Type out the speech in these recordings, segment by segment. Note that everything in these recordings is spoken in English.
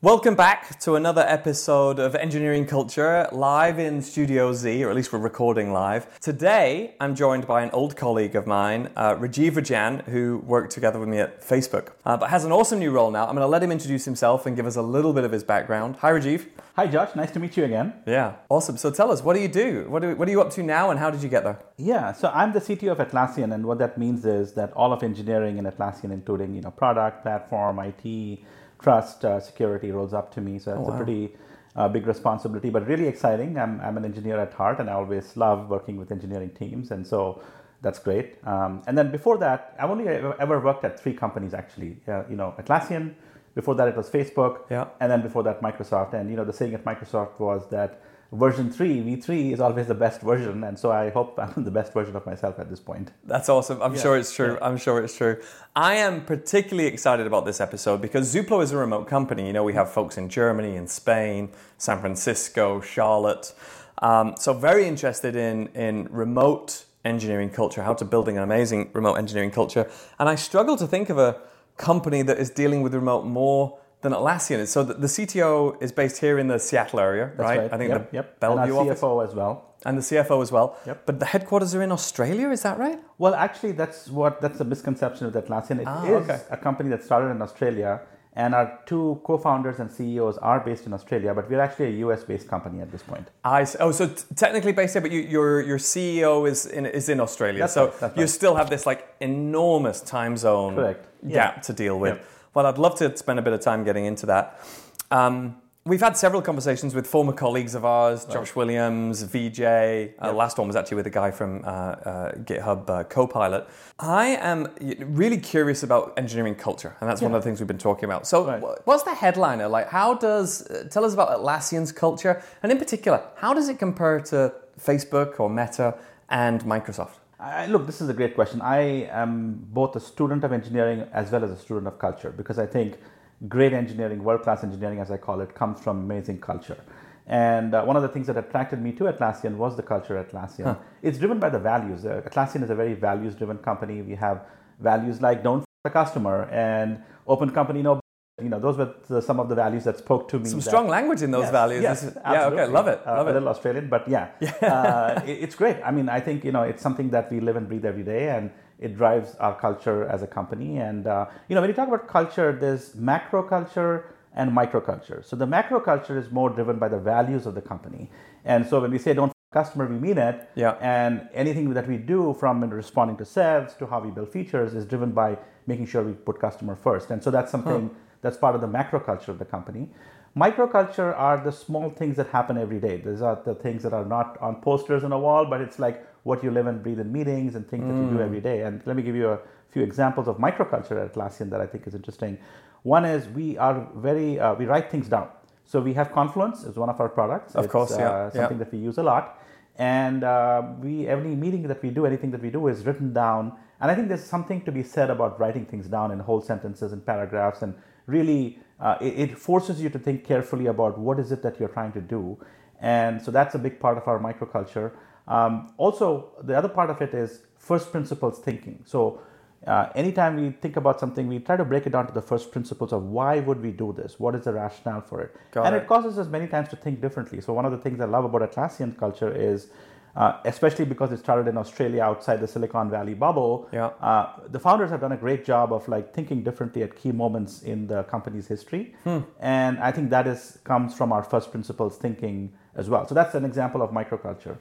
Welcome back to another episode of Engineering Culture live in Studio Z, or at least we're recording live. Today, I'm joined by an old colleague of mine, uh, Rajeev Rajan, who worked together with me at Facebook, uh, but has an awesome new role now. I'm going to let him introduce himself and give us a little bit of his background. Hi, Rajeev. Hi, Josh. Nice to meet you again. Yeah, awesome. So tell us, what do you do? What, do, what are you up to now, and how did you get there? Yeah, so I'm the CTO of Atlassian, and what that means is that all of engineering in Atlassian, including you know product, platform, IT, trust, uh, security, rolls up to me. So that's oh, wow. a pretty uh, big responsibility, but really exciting. I'm I'm an engineer at heart, and I always love working with engineering teams, and so that's great. Um, and then before that, I've only ever worked at three companies actually. Uh, you know, Atlassian. Before that, it was Facebook. Yeah. And then before that, Microsoft. And you know, the saying at Microsoft was that version 3 v3 is always the best version and so i hope i'm the best version of myself at this point. That's awesome. I'm yeah. sure it's true. yeah. i'm sure it's true. I am particularly excited about this episode because zuplo is a remote company. You know we have folks in germany in spain san francisco charlotte. Um, so very interested in in remote engineering culture how to building an amazing remote engineering culture. And i struggle to think of a company that is dealing with remote more than Atlassian is. So the, the, CTO is based here in the Seattle area, right? right? I think yep, the yep. Bellevue and our CFO office. as well. And the CFO as well. Yep. But the headquarters are in Australia, is that right? Well, actually, that's what that's a misconception of Atlassian. It ah, is okay. a company that started in Australia, and our two co-founders and CEOs are based in Australia, but we're actually a US-based company at this point. I oh, so t- technically based here, but you, your your CEO is in is in Australia, that's so right, you right. still have this like enormous time zone Correct. gap yeah. to deal with. Yep. Well, I'd love to spend a bit of time getting into that. Um, we've had several conversations with former colleagues of ours, right. Josh Williams, VJ. Uh, yep. last one was actually with a guy from uh, uh, GitHub uh, Copilot. I am really curious about engineering culture, and that's yeah. one of the things we've been talking about. So, right. what's the headliner? Like, how does uh, tell us about Atlassian's culture, and in particular, how does it compare to Facebook or Meta and Microsoft? I, look, this is a great question. I am both a student of engineering as well as a student of culture because I think great engineering, world class engineering, as I call it, comes from amazing culture. And uh, one of the things that attracted me to Atlassian was the culture at Atlassian. Huh. It's driven by the values. Uh, Atlassian is a very values driven company. We have values like don't f- the customer and open company, no you know, those were the, some of the values that spoke to me. Some that, strong language in those yes, values. Yes, is, yeah, okay, love it. Uh, love a little Australian, but yeah, uh, it, it's great. I mean, I think you know, it's something that we live and breathe every day, and it drives our culture as a company. And uh, you know, when you talk about culture, there's macro culture and micro culture. So the macro culture is more driven by the values of the company. And so when we say don't customer, we mean it. Yeah. And anything that we do from responding to sales to how we build features is driven by making sure we put customer first. And so that's something. That's part of the macro culture of the company. Microculture are the small things that happen every day. These are the things that are not on posters on a wall, but it's like what you live and breathe in meetings and things mm. that you do mm. every day. And let me give you a few examples of microculture at Atlassian that I think is interesting. One is we are very uh, we write things down. So we have Confluence as one of our products. Of it's, course, yeah, uh, something yeah. that we use a lot. And uh, we every meeting that we do, anything that we do is written down. And I think there's something to be said about writing things down in whole sentences and paragraphs and really uh, it, it, forces you to think carefully about what is it that you're trying to do. And so that's a big part of our microculture. Um, also the other part of it is first principles thinking. So uh, anytime we think about something we try to break it down to the first principles of why would we do this? What is the rationale for it? Got and it. it. causes us many times to think differently. So one of the things i love about atlassian culture is uh, especially because it started in Australia outside the Silicon Valley bubble. Yeah. Uh, the founders have done a great job of like thinking differently at key moments in the company's history, hmm. and I think that is comes from our first principles thinking as well. So that's an example of microculture.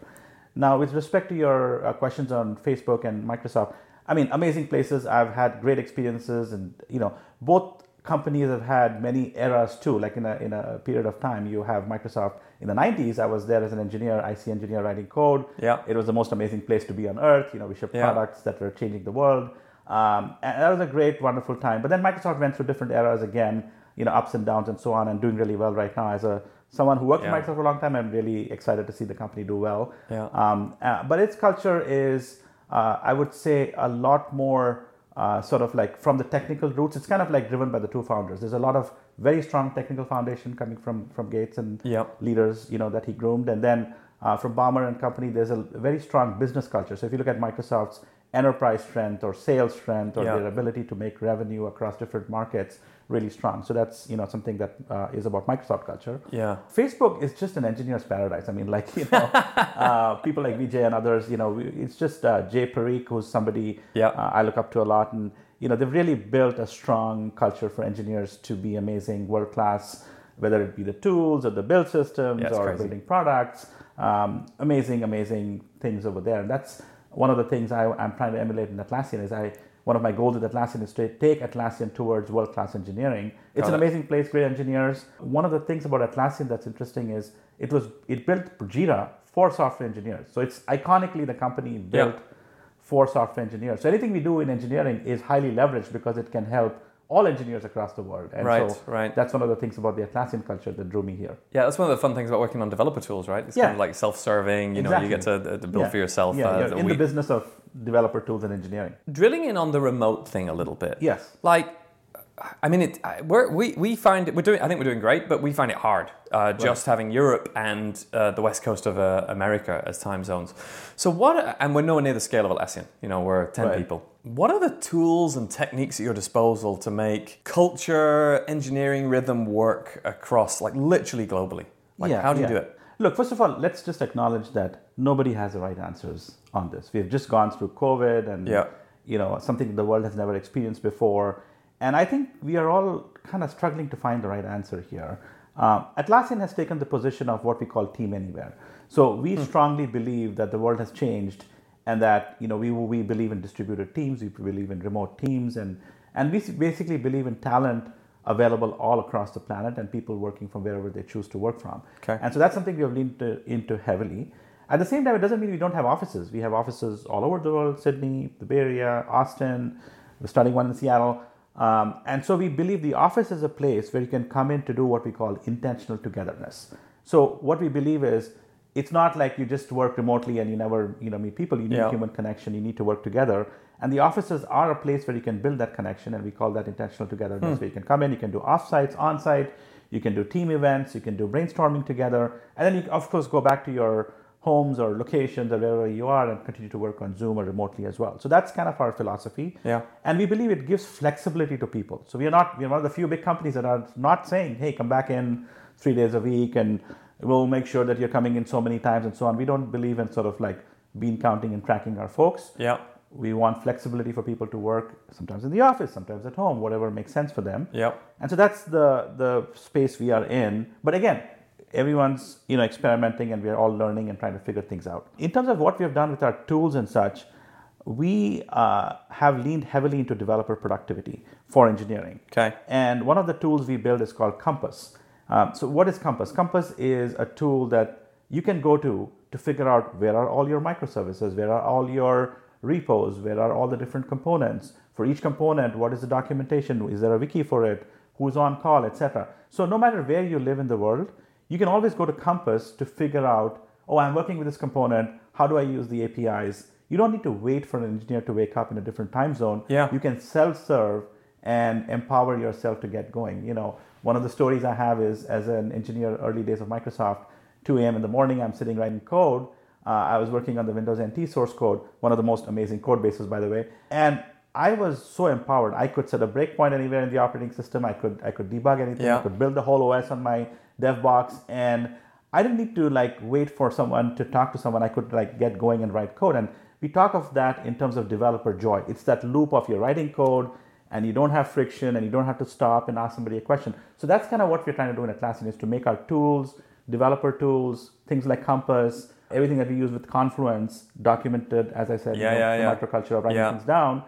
Now, with respect to your uh, questions on Facebook and Microsoft, I mean, amazing places. I've had great experiences, and you know, both companies have had many eras too. Like in a in a period of time, you have Microsoft in the 90s, I was there as an engineer, IC engineer writing code. Yeah. It was the most amazing place to be on earth. You know, we shipped yeah. products that were changing the world. Um, and that was a great, wonderful time. But then Microsoft went through different eras again, you know, ups and downs and so on, and doing really well right now. As a someone who worked yeah. at Microsoft for a long time, I'm really excited to see the company do well. Yeah. Um, uh, but its culture is, uh, I would say, a lot more uh, sort of like from the technical roots. It's kind of like driven by the two founders. There's a lot of very strong technical foundation coming from from Gates and yep. leaders, you know, that he groomed, and then uh, from Ballmer and company, there's a very strong business culture. So if you look at Microsoft's enterprise strength or sales strength or yeah. their ability to make revenue across different markets, really strong. So that's you know something that uh, is about Microsoft culture. Yeah. Facebook is just an engineer's paradise. I mean, like you know, uh, people like Vijay and others. You know, we- it's just uh, Jay Parikh, who's somebody Yeah. uh, I look up to a lot, and you know, they've really built a strong culture for engineers to be amazing, world class, whether it be the tools or the build systems Yeah, or crazy. building products. Um, amazing, amazing things over there, and that's one of the things I, I'm trying to emulate in Atlassian. Is I one of my goals at Atlassian is to take Atlassian towards world class engineering. It's Got an it. amazing place, great engineers. One of the things about Atlassian that's interesting is it was it built Jira for software engineers. So it's iconically the company built for software engineers. So anything we do in engineering is highly leveraged because it can help all engineers across the world. And Right, so right. that's one of the things about the Atlassian culture that drew me here. Yeah, that's one of the fun things about working on developer tools, right? It's Yeah. kind of like self-serving. You know, you get to, uh, to build Yeah. for yourself. Yeah, uh, in we- the business of developer tools and engineering. drilling in on the remote thing a little bit. Yes. Like, I mean, it. We're, we we find it. We're doing. I think we're doing great, but we find it hard. Uh, just having Europe and uh, the west coast of uh, America as time zones. So what? And we're nowhere near the scale of Atlassian. You know, we're ten Right. people. What are the tools and techniques at your disposal to make culture, engineering, rhythm work across, like literally globally? Like, how do you do it? Look, first of all, let's just acknowledge that nobody has the right answers on this. We've just gone through COVID and Yeah. you know something the world has never experienced before, and I think we are all kind of struggling to find the right answer here. Um, Atlassian has taken the position of what we call Team Anywhere. So we strongly believe that the world has changed, and that you know we we believe in distributed teams, we believe in remote teams, and and we basically believe in talent available all across the planet and people working from wherever they choose to work from. Okay. And so that's something we have leaned to, into heavily. At the same time, it doesn't mean we don't have offices. We have offices all over the world Sydney, the Bay Area, Austin. We're starting one in Seattle. Um, and so we believe the office is a place where you can come in to do what we call intentional togetherness. So what we believe is it's not like you just work remotely and you never you know meet people. You need Yeah. human connection. You need to work together. And the offices are a place where you can build that connection, and we call that intentional togetherness. Where you can come in, you can do off-sites, on-site, you can do team events, you can do brainstorming together, and then you of course go back to your homes or locations or wherever you are and continue to work on Zoom or remotely as well. So that's kind of our philosophy. Yeah. And we believe it gives flexibility to people. So we are not we are one of the few big companies that are not saying, hey, come back in three days a week and we'll make sure that you're coming in so many times and so on. We don't believe in sort of like bean counting and tracking our folks. Yeah. We want flexibility for people to work sometimes in the office, sometimes at home, whatever makes sense for them. Yep. And so that's the the space we are in. But again, everyone's you know experimenting and we are all learning and trying to figure things out. In terms of what we have done with our tools and such, we uh, have leaned heavily into developer productivity for engineering. Okay. And one of the tools we build is called Compass. Um, so what is Compass? Compass is a tool that you can go to to figure out where are all your microservices, where are all your repos, where are all the different components. For each component, what is the documentation? Is there a wiki for it? Who's on call, etc. So no matter where you live in the world, you can always go to Compass to figure out, oh, I'm working with this component. How do I use the APIs? You don't need to wait for an engineer to wake up in a different time zone. Yeah. You can self-serve and empower yourself to get going. You know, one of the stories I have is as an engineer, early days of Microsoft, 2 a.m. in the morning, I'm sitting writing code. Uh, I was working on the Windows NT source code, one of the most amazing code bases, by the way. And I was so empowered. I could set a breakpoint anywhere in the operating system. I could I could debug anything. Yeah. I could build the whole OS on my dev box, and I didn't need to like wait for someone to talk to someone. I could like get going and write code. And we talk of that in terms of developer joy. It's that loop of you're writing code and you don't have friction and you don't have to stop and ask somebody a question. So that's kind of what we're trying to do in Atlassian is to make our tools, developer tools, things like Compass, everything that we use with Confluence, documented, as I said, Yeah, you know, yeah, the yeah. microculture of writing Yeah. things down.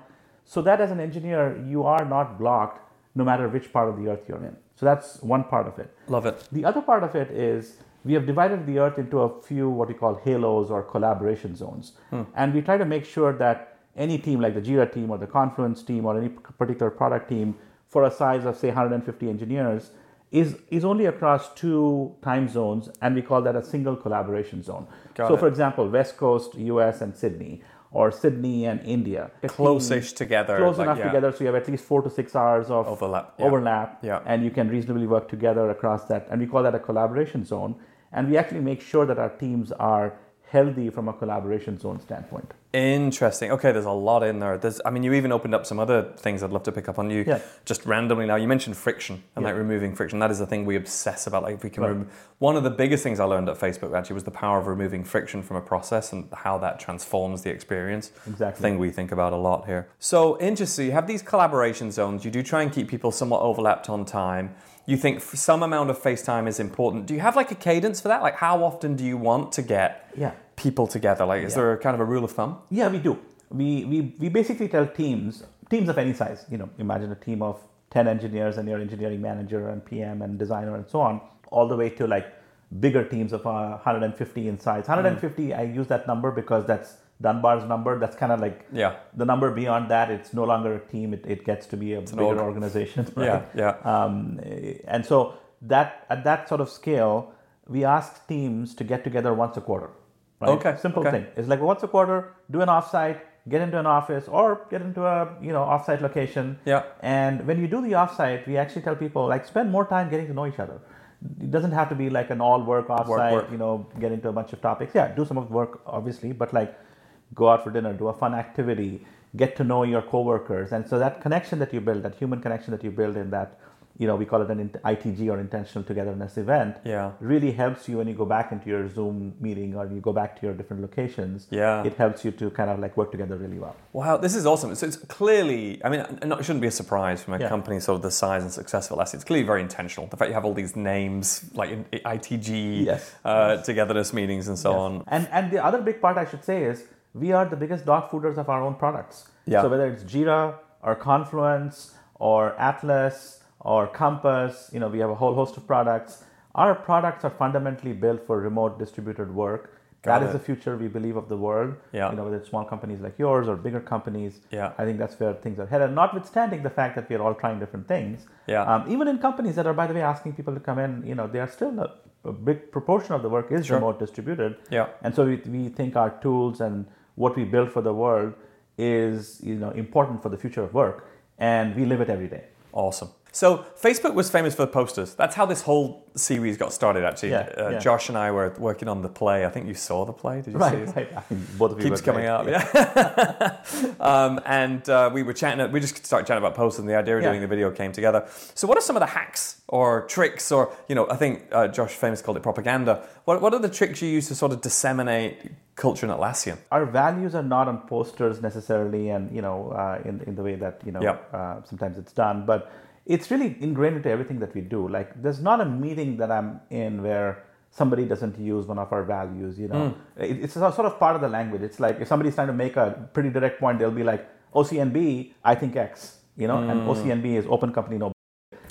So that as an engineer, you are not blocked no matter which part of the earth you're in. So that's one part of it. Love it. The other part of it is we have divided the earth into a few what we call halos or collaboration zones. Hmm. And we try to make sure that any team like the Jira team or the Confluence team or any particular product team for a size of say 150 engineers is, is only across two time zones and we call that a single collaboration zone. Got so it. for example, West Coast, US and Sydney or Sydney and India. Close-ish together. Close like, enough yeah. together so you have at least four to six hours of Overlap, yeah. overlap Yeah. and you can reasonably work together across that and we call that a collaboration zone and we actually make sure that our teams are healthy from a collaboration zone standpoint. Interesting. Okay, there's a lot in there. There's, I mean, you even opened up some other things I'd love to pick up on you. Yeah. Just randomly now, you mentioned friction and Yeah. like removing friction. That is the thing we obsess about. Like, if we can, Right. rem- one of the biggest things I learned at Facebook actually was the power of removing friction from a process and how that transforms the experience. Exactly. Thing we think about a lot here. So interesting. You have these collaboration zones. You do try and keep people somewhat overlapped on time. You think some amount of FaceTime is important. Do you have like a cadence for that? Like, how often do you want to get Yeah. people together? Like, is Yeah. there a kind of a rule of thumb? Yeah, we do. We, we, we basically tell teams, teams of any size, you know, imagine a team of 10 engineers and your engineering manager and PM and designer and so on, all the way to like bigger teams of uh, 150 in size. 150, I use that number because that's Dunbar's number. That's kind of like Yeah. the number beyond that, it's no longer a team. It, it gets to be a bigger org. organization. Yeah, right? yeah. Um, eh, and so that at that sort of scale, we ask teams to get together once a quarter. Right? Okay, Simple okay. thing. It's like once a quarter, do an offsite, get into an office, or get into a you know offsite location. Yeah. And when you do the offsite, we actually tell people like spend more time getting to know each other. It doesn't have to be like an all work offsite. work. You know, get into a bunch of topics. Yeah, do some of the work obviously, but like go out for dinner, do a fun activity, get to know your coworkers, and so that connection that you build, that human connection that you build in that, you know, we call it an ITG or intentional togetherness event. Yeah. Really helps you when you go back into your Zoom meeting or you go back to your different locations. Yeah. It helps you to kind of like work together really well. Wow, this is awesome. So it's clearly, I mean, it shouldn't be a surprise from a Yeah. company sort of the size and success of. It's clearly very intentional. The fact you have all these names like in ITG, Yes. Uh, togetherness meetings, and so on. And and the other big part I should say is we are the biggest dog fooders of our own products. Yeah. So whether it's Jira or Confluence or Atlas or Compass, you know, we have a whole host of products. Our products are fundamentally built for remote distributed work. Got That is it. the future we believe of the world. Yeah. You know, whether it's small companies like yours or bigger companies. Yeah. I think that's where things are headed. Notwithstanding the fact that we are all trying different things. Yeah. Um, even in companies that are, by the way, asking people to come in, you know, they are still a, a big proportion of the work is Sure. remote distributed. Yeah. And so we, we think our tools and what we build for the world is you know important for the future of work, and we live it every day. Awesome. So Facebook was famous for posters. That's how this whole series got started. Actually, Yeah, uh, yeah. Josh and I were working on the play. I think you saw the play. Did you see it? Right, right. I mean, you keeps coming great. up. Yeah. um, and uh, we were chatting. We just started chatting about posts, and the idea of Yeah. doing the video came together. So, what are some of the hacks or tricks, or you know, I think uh, Josh famous called it propaganda. What What are the tricks you use to sort of disseminate culture in Atlassian? Our values are not on posters necessarily, and you know, uh, in in the way that you know Yeah. uh, sometimes it's done, but it's really ingrained into everything that we do. Like, there's not a meeting that I'm in where somebody doesn't use one of our values. You know, hmm. it, it's a sort of part of the language. It's like if somebody's trying to make a pretty direct point, they'll be like, "OCNB, I think X." You know, and hmm. OCNB is Open Company No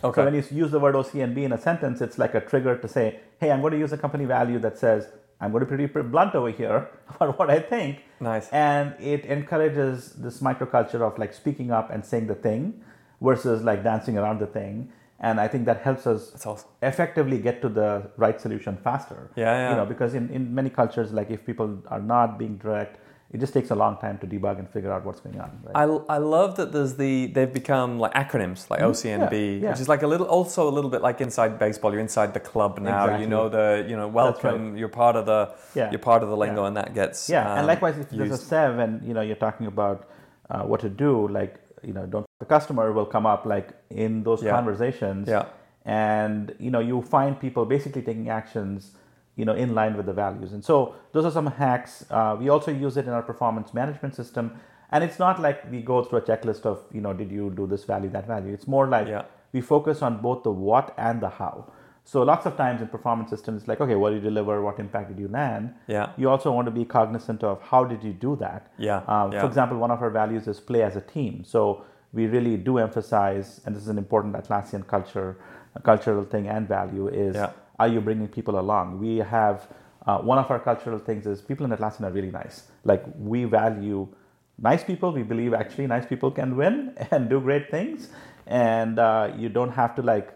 Okay. So when you use the word OCNB in a sentence, it's like a trigger to say, hey, I'm going to use a company value that says, I'm going to be pretty blunt over here about what I think. Nice. And it encourages this microculture of like speaking up and saying the thing versus like dancing around the thing. And I think that helps us awesome. effectively get to the right solution faster. Yeah, yeah. You know, because in, in many cultures, like if people are not being direct, it just takes a long time to debug and figure out what's going on. Right? I, I love that there's the they've become like acronyms like OCNB, Mm-hmm. yeah. which is like a little also a little bit like inside baseball. You're inside the club now. You know the you know welcome. You're part of the Yeah. you're part of the lingo, Yeah. and that gets Yeah, and um, likewise, if there's a used. sev and you know you're talking about uh, what to do, like you know, don't the customer will come up like in those Yeah. conversations, Yeah. and you know you find people basically taking actions, you know, in line with the values, and so those are some hacks. Uh, we also use it in our performance management system, and it's not like we go through a checklist of you know did you do this value that value. It's more like Yeah. we focus on both the what and the how. So lots of times in performance systems, it's like okay, what did you deliver? What impact did you land? Yeah. You also want to be cognizant of how did you do that. Yeah, Um, yeah. For example, one of our values is play as a team. So we really do emphasize, and this is an important Atlassian culture, a cultural thing and value is: Yeah. are you bringing people along? We have uh, one of our cultural things is people in Atlassian are really nice. Like we value nice people. We believe actually nice people can win and do great things, and uh, you don't have to like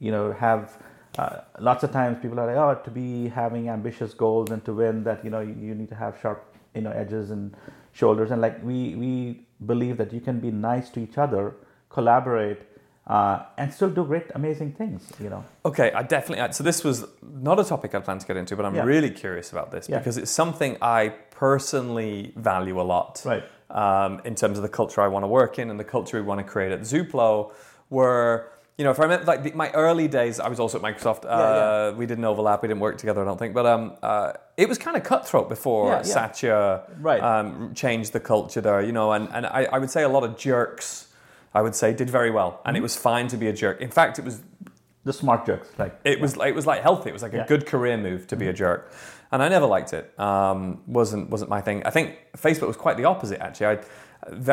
you know have uh, lots of times people are like oh to be having ambitious goals and to win that you know you, you need to have sharp you know edges and shoulders and like we we believe that you can be nice to each other collaborate uh, and still do great, amazing things. You know. Okay, I definitely. So this was not a topic I planned to get into, but I'm Yeah. really curious about this Yeah. because it's something I personally value a lot. Right. Um, in terms of the culture I want to work in and the culture we want to create at Zuplo, where you know, if I remember, like the, my early days, I was also at Microsoft. Uh, yeah. We didn't overlap. We didn't work together. I don't think, but um, uh, it was kind of cutthroat before Yeah, yeah. Satya Right. um, changed the culture there. You know, and and I, I would say a lot of jerks. I would say did very well, and Mm-hmm. it was fine to be a jerk. In fact, it was The smart jerks. like it was like it was like healthy. It was like a Yeah. Mm-hmm. good career move to be a jerk, and I never liked it. Um, wasn't wasn't my thing. I think Facebook was quite the opposite. Actually, I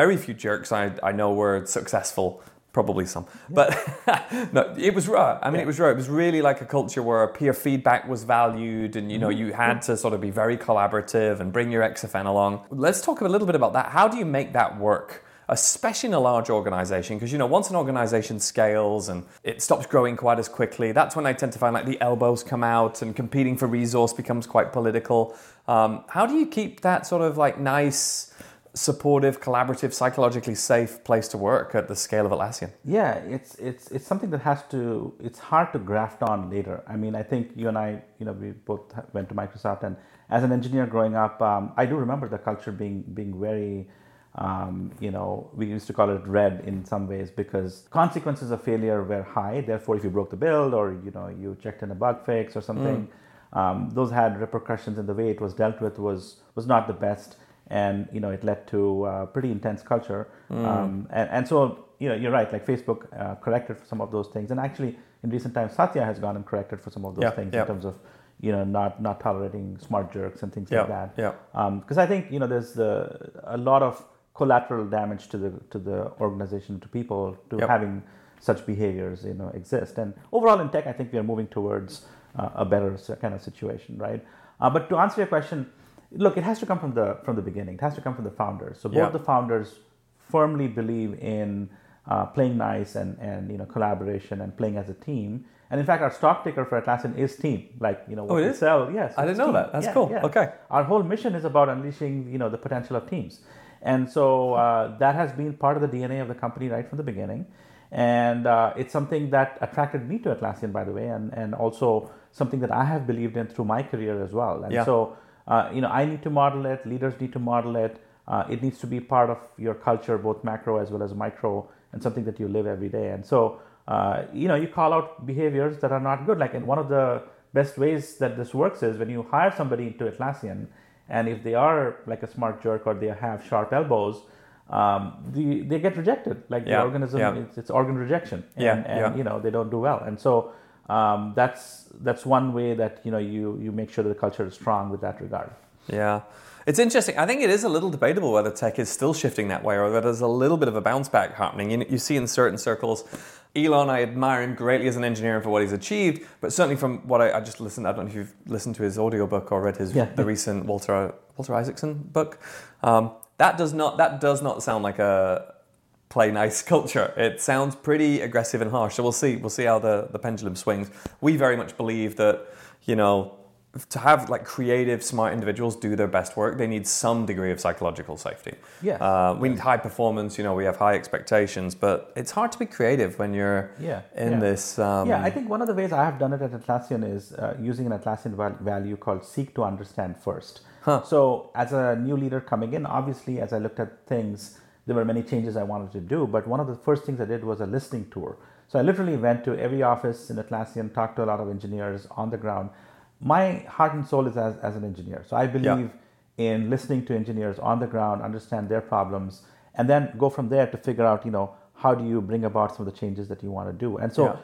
very few jerks I I know were successful. Probably some, but no, it was raw. I mean, it was raw. It was really like a culture where peer feedback was valued, and you know, Mm-hmm. you had to sort of be very collaborative and bring your XFN along. Let's talk a little bit about that. How do you make that work? especially in a large organization, because you know once an organization scales and it stops growing quite as quickly, that's when I tend to find like the elbows come out and competing for resource becomes quite political. Um, how do you keep that sort of like nice, supportive, collaborative, psychologically safe place to work at the scale of Atlassian? Yeah, it's it's it's something that has to. It's hard to graft on later. I mean, I think you and I, you know, we both went to Microsoft, and as an engineer growing up, um, I do remember the culture being being very. Um, you know, we used to call it red in some ways because consequences of failure were high. Therefore, if you broke the build or you know you checked in a bug fix or something, um, those had repercussions, and the way it was dealt with was was not the best and you know it led to uh, pretty intense culture um, and, and so you know you're right like facebook uh, corrected for some of those things and actually in recent times satya has gone and corrected for some of those Yeah, things yeah. in terms of you know not not tolerating smart jerks and things Yeah, like that yeah. because i think you know there's the, a lot of collateral damage to the to the organization to people to Yep. having such behaviors you know exist and overall in tech i think we are moving towards uh, a better kind of situation right uh, but to answer your question look it has to come from the from the beginning it has to come from the founders so both Yeah. the founders firmly believe in uh, playing nice and and you know collaboration and playing as a team and in fact our stock ticker for Atlassian is team like you know what Oh, we is? sell yes I didn't know team. that. That's Yeah, cool. yeah. Okay. our whole mission is about unleashing you know the potential of teams and so uh, that has been part of the dna of the company right from the beginning and uh, it's something that attracted me to atlassian by the way and, and also something that i have believed in through my career as well and Yeah. so uh, you know i need to model it leaders need to model it. Uh, it needs to be part of your culture both macro as well as micro and something that you live every day. And so uh, you know you call out behaviors that are not good. Like and one of the best ways that this works is when you hire somebody into atlassian and if they are like a smart jerk or they have sharp elbows um, the, they get rejected. Like the organism yeah. it's, it's organ rejection. And, Yeah, and yeah. you know they don't do well. And so um, that's that's one way that you know you you make sure that the culture is strong with that regard Yeah. It's interesting. I think it is a little debatable whether tech is still shifting that way or whether there's a little bit of a bounce back happening. You, you see in certain circles, Elon, I admire him greatly as an engineer and for what he's achieved, but certainly from what I, I just listened, I don't know if you've listened to his audiobook or read his Yeah. the recent Walter Walter Isaacson book. Um, that does not that does not sound like a play nice culture. It sounds pretty aggressive and harsh. So we'll see. We'll see how the, the pendulum swings. We very much believe that, you know, to have like creative, smart individuals do their best work, they need some degree of psychological safety. Yeah. Uh, we need high performance. You know, we have high expectations, but it's hard to be creative when you're Yeah, in yeah. this. Um, yeah, I think one of the ways I have done it at Atlassian is uh, using an Atlassian val- value called seek to understand first. So, as a new leader coming in, obviously, as I looked at things, there were many changes I wanted to do. But one of the first things I did was a listening tour. So, I literally went to every office in Atlassian, talked to a lot of engineers on the ground. My heart and soul is as, as an engineer. So, I believe in listening to engineers on the ground, understand their problems, and then go from there to figure out, you know, how do you bring about some of the changes that you want to do. And so Yeah.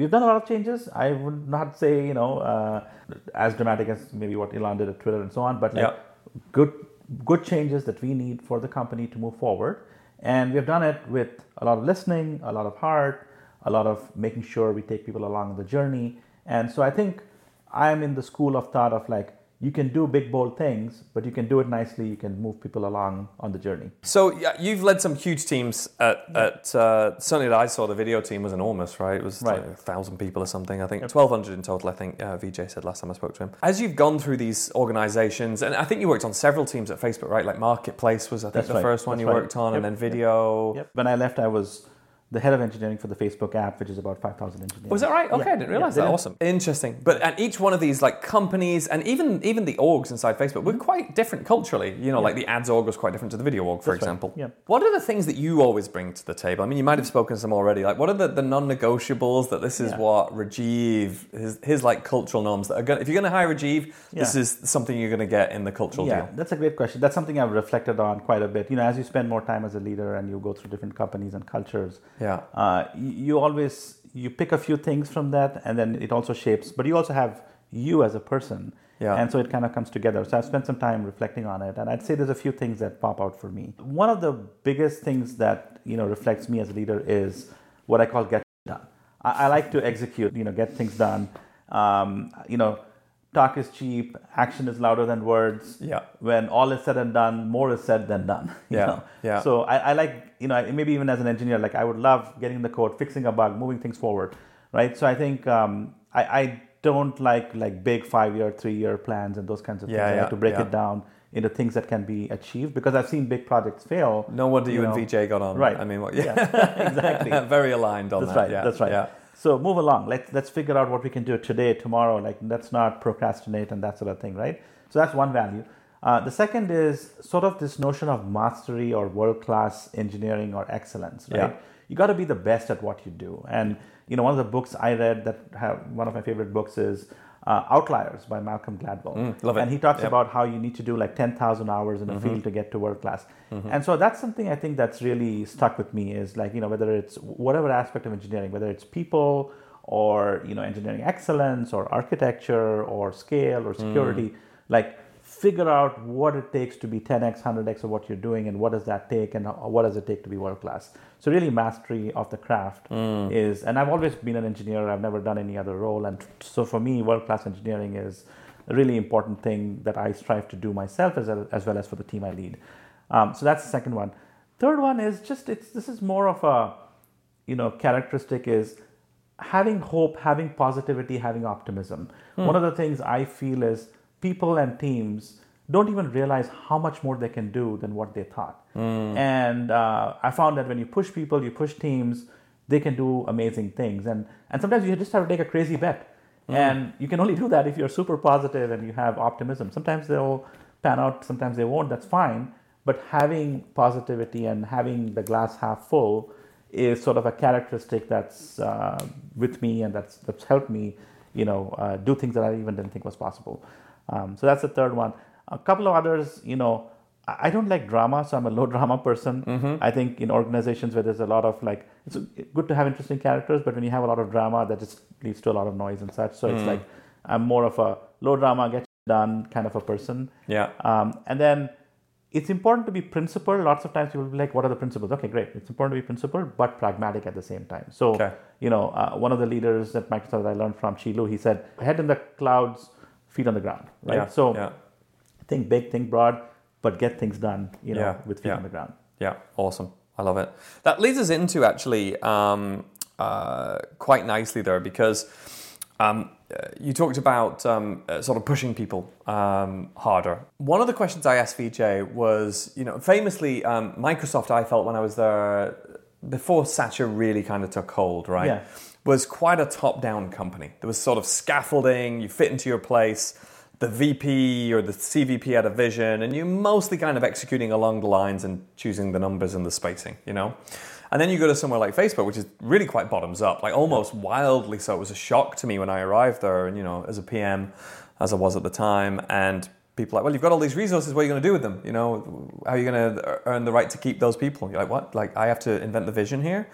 we've done a lot of changes. I would not say, you know, uh, as dramatic as maybe what Elon did at Twitter and so on, but like Yeah. good, good changes that we need for the company to move forward. And we've done it with a lot of listening, a lot of heart, a lot of making sure we take people along the journey. And so I think I'm in the school of thought of like, you can do big, bold things, but you can do it nicely. You can move people along on the journey. So yeah, you've led some huge teams at, at uh, certainly that I saw the video team was enormous, right? It was Right. like a thousand people or something. I think twelve hundred in total. I think uh, VJ said last time I spoke to him. As you've gone through these organizations, and I think you worked on several teams at Facebook, right? Like Marketplace was I think That's the right. first one That's you right. worked on, and then video. Yep. When I left, I was the head of engineering for the Facebook app, which is about 5,000 engineers. Was that right? Okay, Yeah. I didn't realize Yeah, that. Awesome, interesting. But at each one of these like companies and even even the orgs inside Facebook were mm-hmm. quite different culturally. You know, like the ads org was quite different to the video org, for That's right. example. Yeah. What are the things that you always bring to the table? I mean, you might have spoken some already. Like, what are the, the non-negotiables that this is Yeah. what Rajeev his, his like cultural norms that are going. If you're going to hire Rajeev, this is something you're going to get in the cultural yeah, deal. that's a great question. That's something I've reflected on quite a bit. You know, as you spend more time as a leader and you go through different companies and cultures, Yeah. uh, you, always you pick a few things from that, and then it also shapes. But you also have you as a person, Yeah. and so it kind of comes together. So I've spent some time reflecting on it, and I'd say there's a few things that pop out for me. One of the biggest things that you know reflects me as a leader is what I call get done. I, I like to execute, you know, get things done. Um, you know, talk is cheap, action is louder than words. Yeah. When all is said and done, more is said than done. you Yeah, know? yeah. So I, I like, you know, maybe even as an engineer, like I would love getting the code, fixing a bug, moving things forward, right? So I think um, I, I don't like like big five-year, three-year plans and those kinds of Yeah, things. I yeah, like to break yeah. it down into things that can be achieved because I've seen big projects fail. No wonder you, know. and VJ got on. Right. I mean, what, Yeah, exactly. Very aligned on That's that. right. Yeah. That's right. Yeah. So move along. Let's let's figure out what we can do today, tomorrow. Like let's not procrastinate and that sort of thing, right? So that's one value. Uh, the second is sort of this notion of mastery or world class engineering or excellence, right? Yeah. You got to be the best at what you do. And you know, one of the books I read that have one of my favorite books is uh, Outliers by Malcolm Gladwell. Mm, love it. And he talks Yep. about how you need to do like 10,000 hours in a field to get to world class. And so that's something I think that's really stuck with me is like, you know, whether it's whatever aspect of engineering, whether it's people or, you know, engineering excellence or architecture or scale or security, like figure out what it takes to be 10x, 100x of what you're doing and what does that take and what does it take to be world class. So really mastery of the craft is, and I've always been an engineer. I've never done any other role. And so for me, world class engineering is a really important thing that I strive to do myself as, well- as well as for the team I lead. Um, so that's the second one. Third one is just it's this is more of a you know characteristic is having hope, having positivity, having optimism. One of the things I feel is people and teams don't even realize how much more they can do than what they thought. And uh, I found that when you push people, you push teams, they can do amazing things. And and sometimes you just have to take a crazy bet. And you can only do that if you're super positive and you have optimism. Sometimes they'll pan out, sometimes they won't. That's fine. But having positivity and having the glass half full is sort of a characteristic that's uh, with me and that's that's helped me, you know, uh, do things that I even didn't think was possible. Um, so that's the third one. A couple of others, you know, I don't like drama, so I'm a low drama person. I think in organizations where there's a lot of like, it's good to have interesting characters, but when you have a lot of drama, that just leads to a lot of noise and such. So it's like I'm more of a low drama, get done kind of a person. Yeah. Um, and then it's important to be principled. Lots of times people will be like, what are the principles? Okay, great. It's important to be principled, but pragmatic at the same time. So, Okay. you know, uh, one of the leaders at Microsoft that I learned from, Qi Lu, he said, head in the clouds, feet on the ground, right? Yeah. So yeah. think big, think broad, but get things done, you know, Yeah, with feet on the ground. Yeah, awesome. I love it. That leads us into actually um, uh, quite nicely there because um, uh, you talked about um, uh, sort of pushing people um, harder. One of the questions I asked VJ was, you know, famously, um, Microsoft, I felt when I was there before Satya really kind of took hold, right? Yeah. Was quite a top down company. There was sort of scaffolding, you fit into your place the VP or the CVP had a vision, and you're mostly kind of executing along the lines and choosing the numbers and the spacing, you know? And then you go to somewhere like Facebook, which is really quite bottoms up, like almost wildly so. It was a shock to me when I arrived there, and you know, as a PM, as I was at the time, and people are like, well, you've got all these resources. What are you going to do with them? You know, how are you going to earn the right to keep those people? You're like, what? Like, I have to invent the vision here.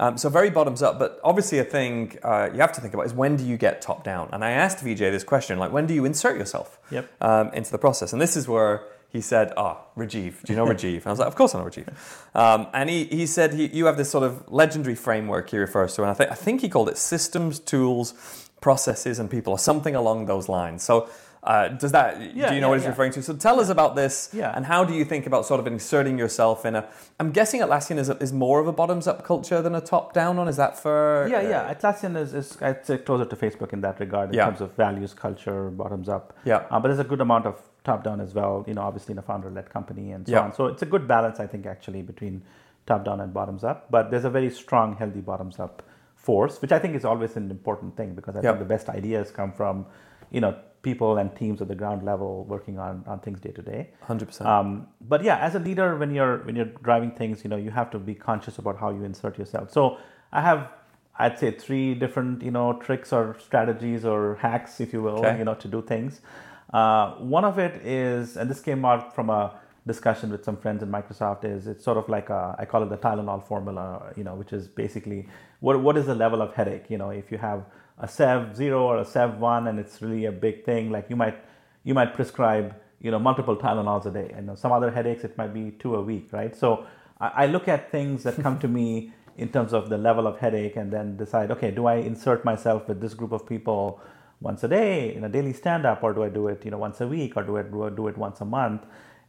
Um, so very bottoms up, but obviously a thing uh, you have to think about is when do you get top down? And I asked VJ this question, like, when do you insert yourself Yep. um, into the process? And this is where he said, "Ah, Rajeev. Do you know Rajeev?" And I was like, "Of course I know Rajeev." Um, and he, he said, he, "You have this sort of legendary framework he refers to, and I think I think he called it systems, tools, processes, and people, or something along those lines." So. Uh, does that? Yeah, do you know yeah, what he's yeah. referring to? So tell us about this, Yeah. and how do you think about sort of inserting yourself in a? I'm guessing Atlassian is, a, is more of a bottoms-up culture than a top-down one. Is that fair? Yeah, yeah. Atlassian is, is I'd say closer to Facebook in that regard in terms of values, culture, bottoms up. Yeah. Uh, but there's a good amount of top down as well. You know, obviously in a founder led company and so on. So it's a good balance, I think, actually between top down and bottoms up. But there's a very strong, healthy bottoms up force, which I think is always an important thing because I think the best ideas come from, you know, people and teams at the ground level working on, on things day to day. 100%. Um, but yeah, as a leader, when you're when you're driving things, you know, you have to be conscious about how you insert yourself. So I have, I'd say, three different you know tricks or strategies or hacks, if you will, Okay. you know, to do things. Uh, one of it is, and this came out from a discussion with some friends in Microsoft, is it's sort of like a, I call it the Tylenol formula, you know, which is basically what what is the level of headache? You know, if you have a SEV zero or a SEV one, and it's really a big thing, like you might you might prescribe you know multiple Tylenols a day, and some other headaches it might be two a week, right? So I, I look at things that come to me in terms of the level of headache, and then decide, okay, do I insert myself with this group of people? once a day in a daily stand up or do I do it you know once a week or do I do, I do it once a month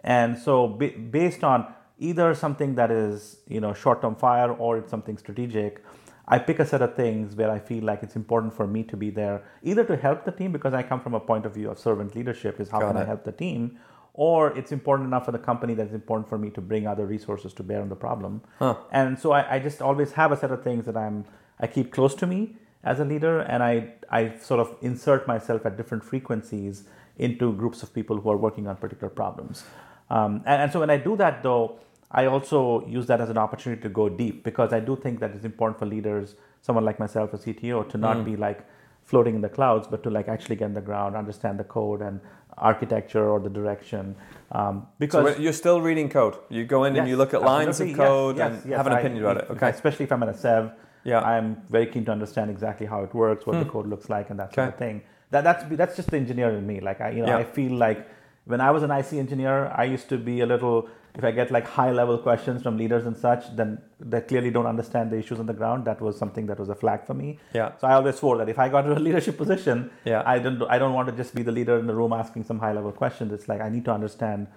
and so ba- based on either something that is you know short term fire or it's something strategic I pick a set of things where I feel like it's important for me to be there either to help the team because I come from a point of view of servant leadership is how Got can I help the team or it's important enough for the company that it's important for me to bring other resources to bear on the problem. And so I, I just always have a set of things that I'm I keep close to me as a leader and I, I sort of insert myself at different frequencies into groups of people who are working on particular problems. Um, and, and so when I do that though, I also use that as an opportunity to go deep because I do think that it's important for leaders, someone like myself, a CTO, to not be like floating in the clouds, but to like actually get in the ground, understand the code and architecture or the direction. Um, because when- you're still reading code. You go in and you look at lines of absolutely. Yes, code yes, and yes. have an I- opinion about if- it. Okay. Especially if I'm in a SEV, Yeah. I'm very keen to understand exactly how it works, what the code looks like, and that sort of thing. That, that's that's just the engineer in me. Like I, you know, Yeah. I feel like when I was an IC engineer, I used to be a little. If I get like high level questions from leaders and such, then they clearly don't understand the issues on the ground. That was something that was a flag for me. Yeah. So I always swore that if I got to a leadership position, Yeah. I don't I don't want to just be the leader in the room asking some high level questions. It's like I need to understand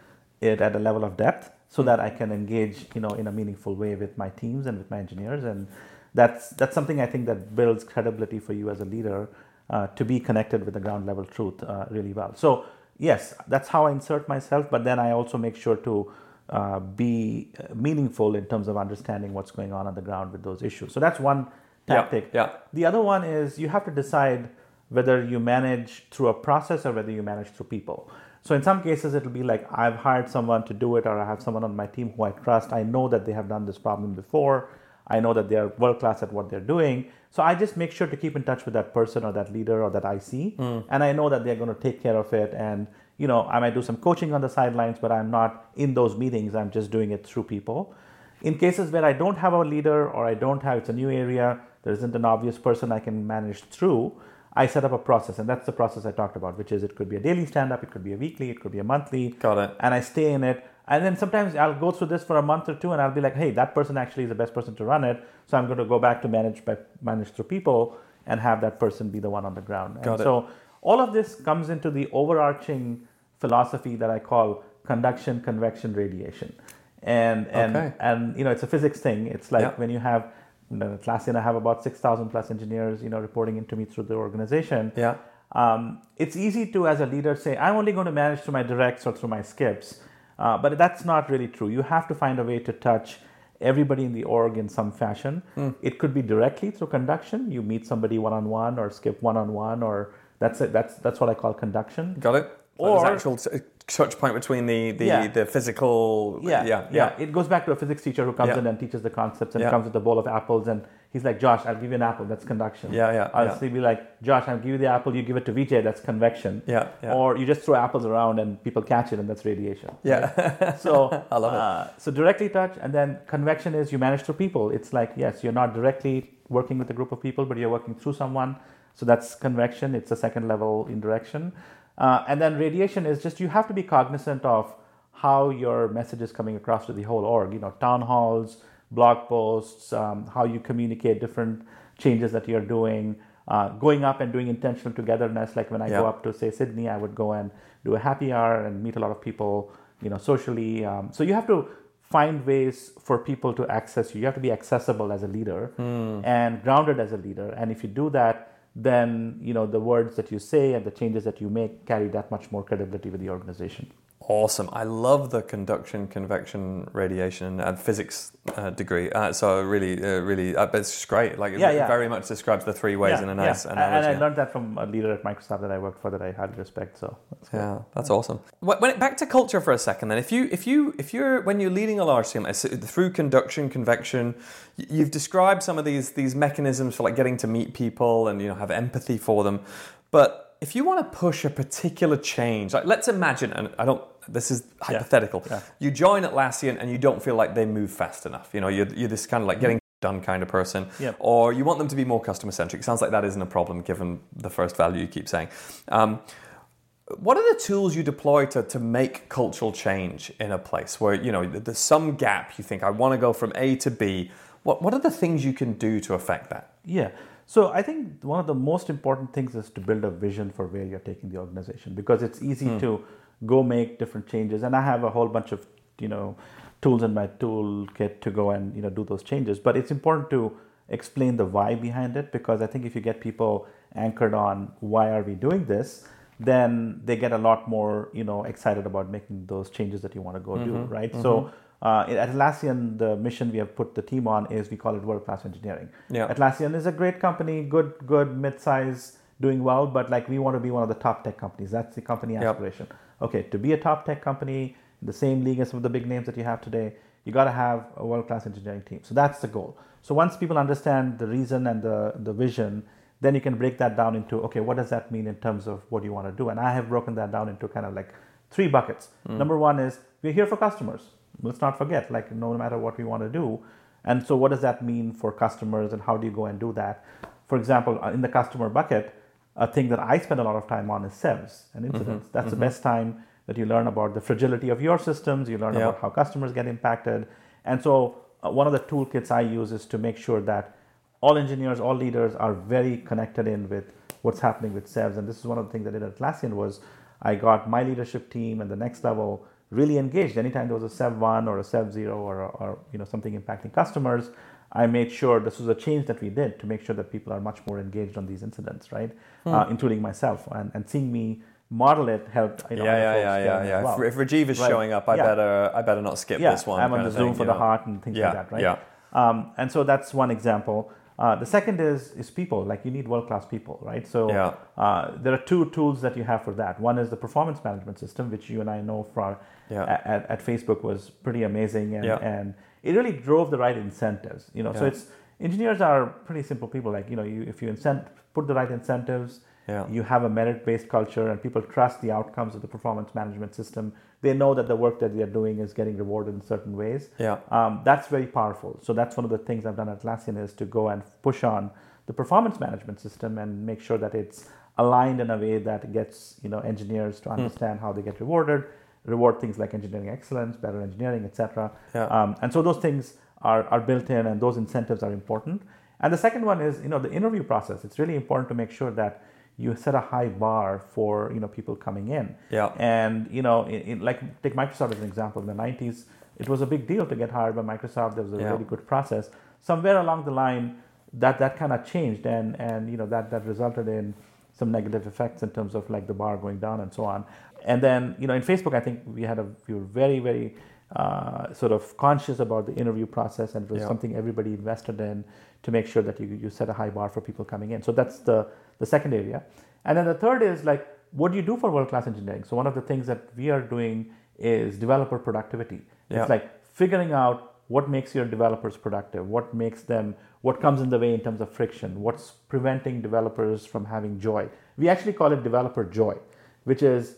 it at a level of depth so that I can engage, you know, in a meaningful way with my teams and with my engineers. And that's that's something I think that builds credibility for you as a leader uh, to be connected with the ground level truth uh, really well. So yes, that's how I insert myself. But then I also make sure to uh, be meaningful in terms of understanding what's going on on the ground with those issues. So that's one tactic. yeah. The other one is you have to decide whether you manage through a process or whether you manage through people. So in some cases, it'll be like I've hired someone to do it, or I have someone on my team who I trust. I know that they have done this problem before. I know that they are world class at what they're doing. So I just make sure to keep in touch with that person or that leader or that IC, and I know that they're going to take care of it. And you know, I might do some coaching on the sidelines, but I'm not in those meetings. I'm just doing it through people. In cases where I don't have a leader or I don't have, it's a new area, there isn't an obvious person I can manage through, I set up a process. And that's the process I talked about, which is it could be a daily stand up, it could be a weekly, it could be a monthly. Got it. And I stay in it. And then sometimes I'll go through this for a month or two and I'll be like, hey, that person actually is the best person to run it. So I'm going to go back to manage by manage through people and have that person be the one on the ground. Got and it. so all of this comes into the overarching philosophy that I call conduction, convection, radiation. And and Okay. and you know it's a physics thing. It's like Yeah. when you have know, Atlassian, I have about six thousand plus engineers, you know, reporting into me through the organization. Yeah. Um, it's easy to, as a leader, say I'm only going to manage through my directs or through my skips, uh, but that's not really true. You have to find a way to touch everybody in the org in some fashion. Hmm. It could be directly through conduction. You meet somebody one on one or skip one on one, or that's it. That's that's what I call conduction. Got it. So Or- actual touch point between the the, Yeah. the physical. Yeah, yeah, yeah, It goes back to a physics teacher who comes Yeah. in and teaches the concepts and comes with a bowl of apples and he's like, Josh, I'll give you an apple. That's conduction. Yeah, yeah, I'll be like, Josh, I'll give you the apple. You give it to VJ. That's convection. Yeah, yeah. Or you just throw apples around and people catch it and that's radiation. Yeah. So I love it. Uh, so directly touch and then convection is you manage through people. It's like yes, you're not directly working with a group of people, but you're working through someone. So that's convection. It's a second level indirection. Uh, and then radiation is just you have to be cognizant of how your message is coming across to the whole org. You know, town halls, blog posts, um, how you communicate different changes that you're doing. Uh, going up and doing intentional togetherness, like when I go up to say Sydney, I would go and do a happy hour and meet a lot of people, you know, socially. Um, so you have to find ways for people to access you. You have to be accessible as a leader and grounded as a leader. And if you do that, then you know the words that you say and the changes that you make carry that much more credibility with the organization. Awesome. I love the conduction, convection, radiation, and physics uh, degree. Uh, so really, uh, really, uh, it's just great. Like, Yeah, it yeah. very much describes the three ways in a nice And- analogy. And I learned that from a leader at Microsoft that I worked for that I highly respect. So that's. Yeah, that's awesome. When it, back to culture for a second, then, if you if you if you're when you're leading a large team through conduction, convection, you've described some of these these mechanisms for like getting to meet people and you know have empathy for them, but if you want to push a particular change, like let's imagine, and I don't. This is hypothetical. yeah. You join Atlassian and you don't feel like they move fast enough. You know, you're, you're this kind of like getting done kind of person, Yep. or you want them to be more customer centric. Sounds like that isn't a problem given the first value you keep saying. Um, what are the tools you deploy to, to make cultural change in a place where you know there's some gap you think I want to go from A to B? What what are the things you can do to affect that? Yeah. So I think one of the most important things is to build a vision for where you're taking the organization because it's easy Hmm. to go make different changes. And I have a whole bunch of you know tools in my toolkit to go and you know do those changes. But it's important to explain the why behind it because I think if you get people anchored on why are we doing this, then they get a lot more you know excited about making those changes that you want to go do. Mm-hmm. Right. So. Uh, at Atlassian, the mission we have put the team on is we call it world class engineering. Yeah. Atlassian is a great company, good, good mid-size, doing well, but like we want to be one of the top tech companies. That's the company Yep. aspiration. Okay, to be a top tech company, in the same league as some of the big names that you have today, you got to have a world-class engineering team. So that's the goal. So once people understand the reason and the the vision, then you can break that down into okay, what does that mean in terms of what you want to do? And I have broken that down into kind of like three buckets. Number one is we're here for customers. Let's not forget, like no matter what we want to do, and so, what does that mean for customers, and how do you go and do that? For example, uh, in the customer bucket, a thing that I spend a lot of time on is SEVs and incidents. That's the best time that you learn about the fragility of your systems. You learn Yeah. about how customers get impacted, and so uh, one of the toolkits I use is to make sure that all engineers, all leaders are very connected in with what's happening with SEVs. And this is one of the things that I did at Atlassian was I got my leadership team and the next level really engaged. Anytime there was a SEV one or a SEV zero or, or you know something impacting customers, I made sure this was a change that we did to make sure that people are much more engaged on these incidents, right? Hmm. Uh, including myself, and, and seeing me model it helped. You know, yeah, yeah, yeah, yeah, yeah. well. If, if Rajeev is Right. showing up, I Yeah. better I better not skip yeah, this one. I'm on the Zoom thing, for the know. heart and things Yeah, like that, right? yeah. Um, and so that's one example. Uh, the second is is people. Like you need world class people, right? So Yeah. uh, there are two tools that you have for that. One is the performance management system, which you and I know from Yeah. at, at Facebook was pretty amazing, and, Yeah. and it really drove the right incentives. You know, so it's engineers are pretty simple people. Like you know, you if you incent put the right incentives, Yeah. you have a merit based culture, and people trust the outcomes of the performance management system. They know that the work that they are doing is getting rewarded in certain ways Yeah. um, that's very powerful. So that's one of the things I've done at Atlassian is to go and push on the performance management system and make sure that it's aligned in a way that gets you know engineers Hmm. to understand how they get rewarded, reward things like engineering excellence, better engineering, etc. Yeah. Um, and so those things are, are built in, and those incentives are important. And the second one is you know the interview process. It's really important to make sure that you set a high bar for you know people coming in. Yeah. And you know, in, in, like take Microsoft as an example. In the '90s, it was a big deal to get hired by Microsoft. There was a Yeah. really good process. Somewhere along the line, that that kind of changed, and and you know that that resulted in some negative effects in terms of like the bar going down and so on. And then you know, in Facebook, I think we had a we were very very uh, sort of conscious about the interview process, and it was Yeah. something everybody invested in to make sure that you you set a high bar for people coming in. So that's the the second area. And then the third is like, what do you do for world class engineering? So one of the things that we are doing is developer productivity. Yeah. It's like figuring out what makes your developers productive, what makes them, what comes in the way in terms of friction, what's preventing developers from having joy. We actually call it developer joy, which is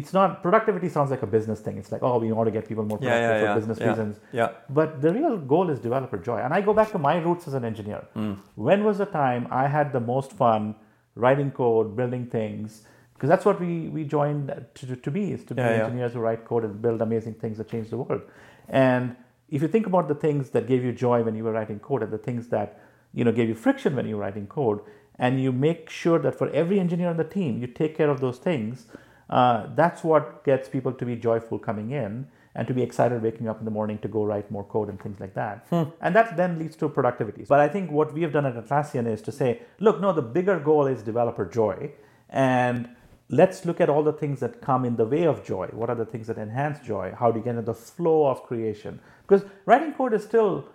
it's not productivity sounds like a business thing. It's like, oh, we want to get people more productive yeah, for yeah, business yeah, reasons. yeah. But the real goal is developer joy. And I go back to my roots as an engineer. Mm. When was the time I had the most fun writing code, building things? Because that's what we, we joined to, to be, is to be Yeah, yeah. engineers who write code and build amazing things that change the world. And if you think about the things that gave you joy when you were writing code and the things that you know gave you friction when you were writing code, and you make sure that for every engineer on the team, you take care of those things, uh, that's what gets people to be joyful coming in and to be excited waking up in the morning to go write more code and things like that. And that then leads to productivity. But I think what we have done at Atlassian is to say, look, no, the bigger goal is developer joy. And let's look at all the things that come in the way of joy. What are the things that enhance joy? How do you get into the flow of creation? Because writing code is still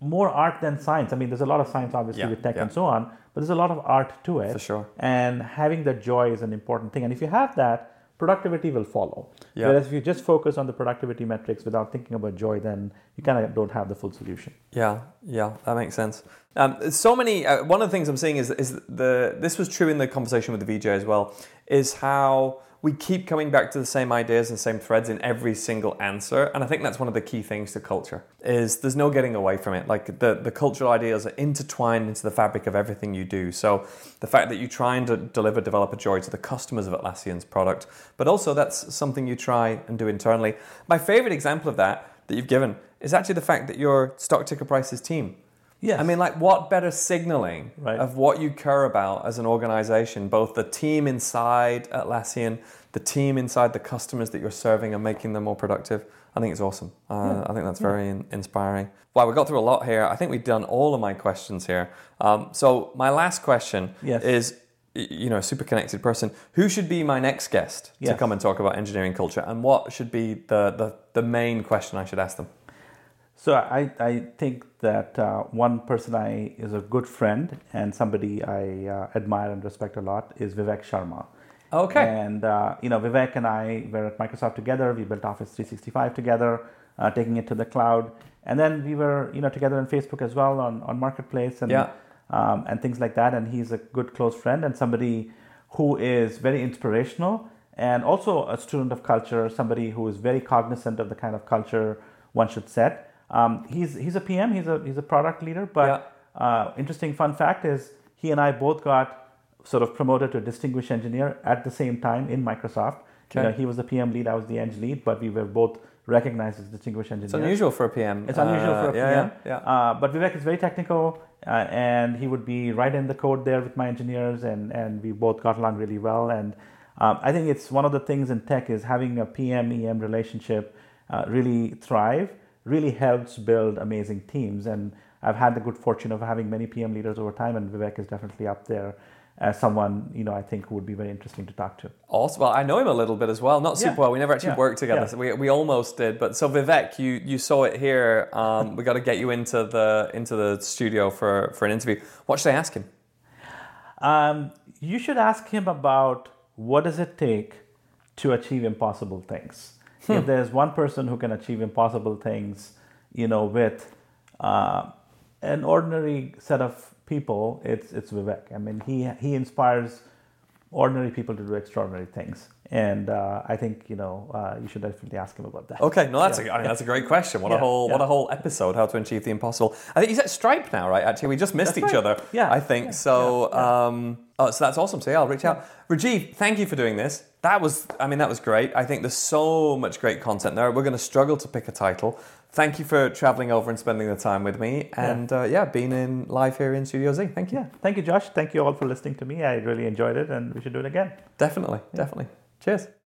more art than science. I mean, there's a lot of science, obviously, Yeah, with tech yeah. and so on, but there's a lot of art to it. For sure. And having the joy is an important thing. And if you have that, productivity will follow. Yeah. Whereas if you just focus on the productivity metrics without thinking about joy, then you kind of don't have the full solution. Yeah, yeah, that makes sense. Um, so many. Uh, one of the things I'm seeing is is the this was true in the conversation with the VJ as well. Is how we keep coming back to the same ideas and same threads in every single answer, and I think that's one of the key things to culture. Is there's no getting away from it. Like the the cultural ideas are intertwined into the fabric of everything you do. So the fact that you try and de- deliver developer joy to the customers of Atlassian's product, but also that's something you try and do internally. My favorite example of that that you've given is actually the fact that your stock ticker prices team. Yes. I mean, like, what better signaling Right. of what you care about as an organization, both the team inside Atlassian, the team inside the customers that you're serving and making them more productive? I think it's awesome. Uh, I think that's very in- inspiring. Wow, we got through a lot here. I think we've done all of my questions here. Um, so, my last question Yes. is you know, a super connected person. Who should be my next guest to come and talk about engineering culture? And what should be the, the, the main question I should ask them? So I, I think that uh, one person I is a good friend and somebody I uh, admire and respect a lot is Vivek Sharma. Okay. And uh, you know, Vivek and I were at Microsoft together. We built Office 365 together, uh, taking it to the cloud. And then we were you know together on Facebook as well on, on Marketplace and Yeah. um, and things like that. And he's a good close friend and somebody who is very inspirational and also a student of culture. Somebody who is very cognizant of the kind of culture one should set. Um, he's he's a PM. He's a he's a product leader. But uh, interesting fun fact is he and I both got sort of promoted to distinguished engineer at the same time in Microsoft. You know, he was the PM lead, I was the eng lead, but we were both recognized as distinguished engineers. It's unusual for a PM. It's unusual Uh, for a yeah, PM. Yeah, yeah. Uh, but Vivek is very technical, uh, and he would be right in the code there with my engineers, and, and we both got along really well. And um, I think it's one of the things in tech is having a PM EM relationship uh, really thrive, really helps build amazing teams. And I've had the good fortune of having many PM leaders over time, and Vivek is definitely up there as someone you know I think who would be very interesting to talk to. Awesome. Well, I know him a little bit as well. Not super Yeah. well. We never actually Yeah. worked together. Yeah. So we, we almost did. But so Vivek, you you saw it here. Um, we got to get you into the into the studio for for an interview. What should I ask him? Um, you should ask him about what does it take to achieve impossible things. If there's one person who can achieve impossible things, you know, with uh, an ordinary set of people, it's it's Vivek. I mean, he he inspires ordinary people to do extraordinary things, and uh, I think you know uh, you should definitely ask him about that. Okay, no, that's a, I mean, that's a great question. What a Yeah, whole what a whole episode. How to achieve the impossible. I think he's at Stripe now, right? Actually, we just missed That's each right. other. Yeah, I think yeah, so. yeah, yeah. Um, oh, so that's awesome. So yeah, I'll reach out. Rajeev, thank you for doing this. That was, I mean, that was great. I think there's so much great content there. We're going to struggle to pick a title. Thank you for traveling over and spending the time with me, and uh, yeah, being in live here in Studio Z. Thank you. Yeah, thank you, Josh. Thank you all for listening to me. I really enjoyed it, and we should do it again. Definitely, definitely. Cheers.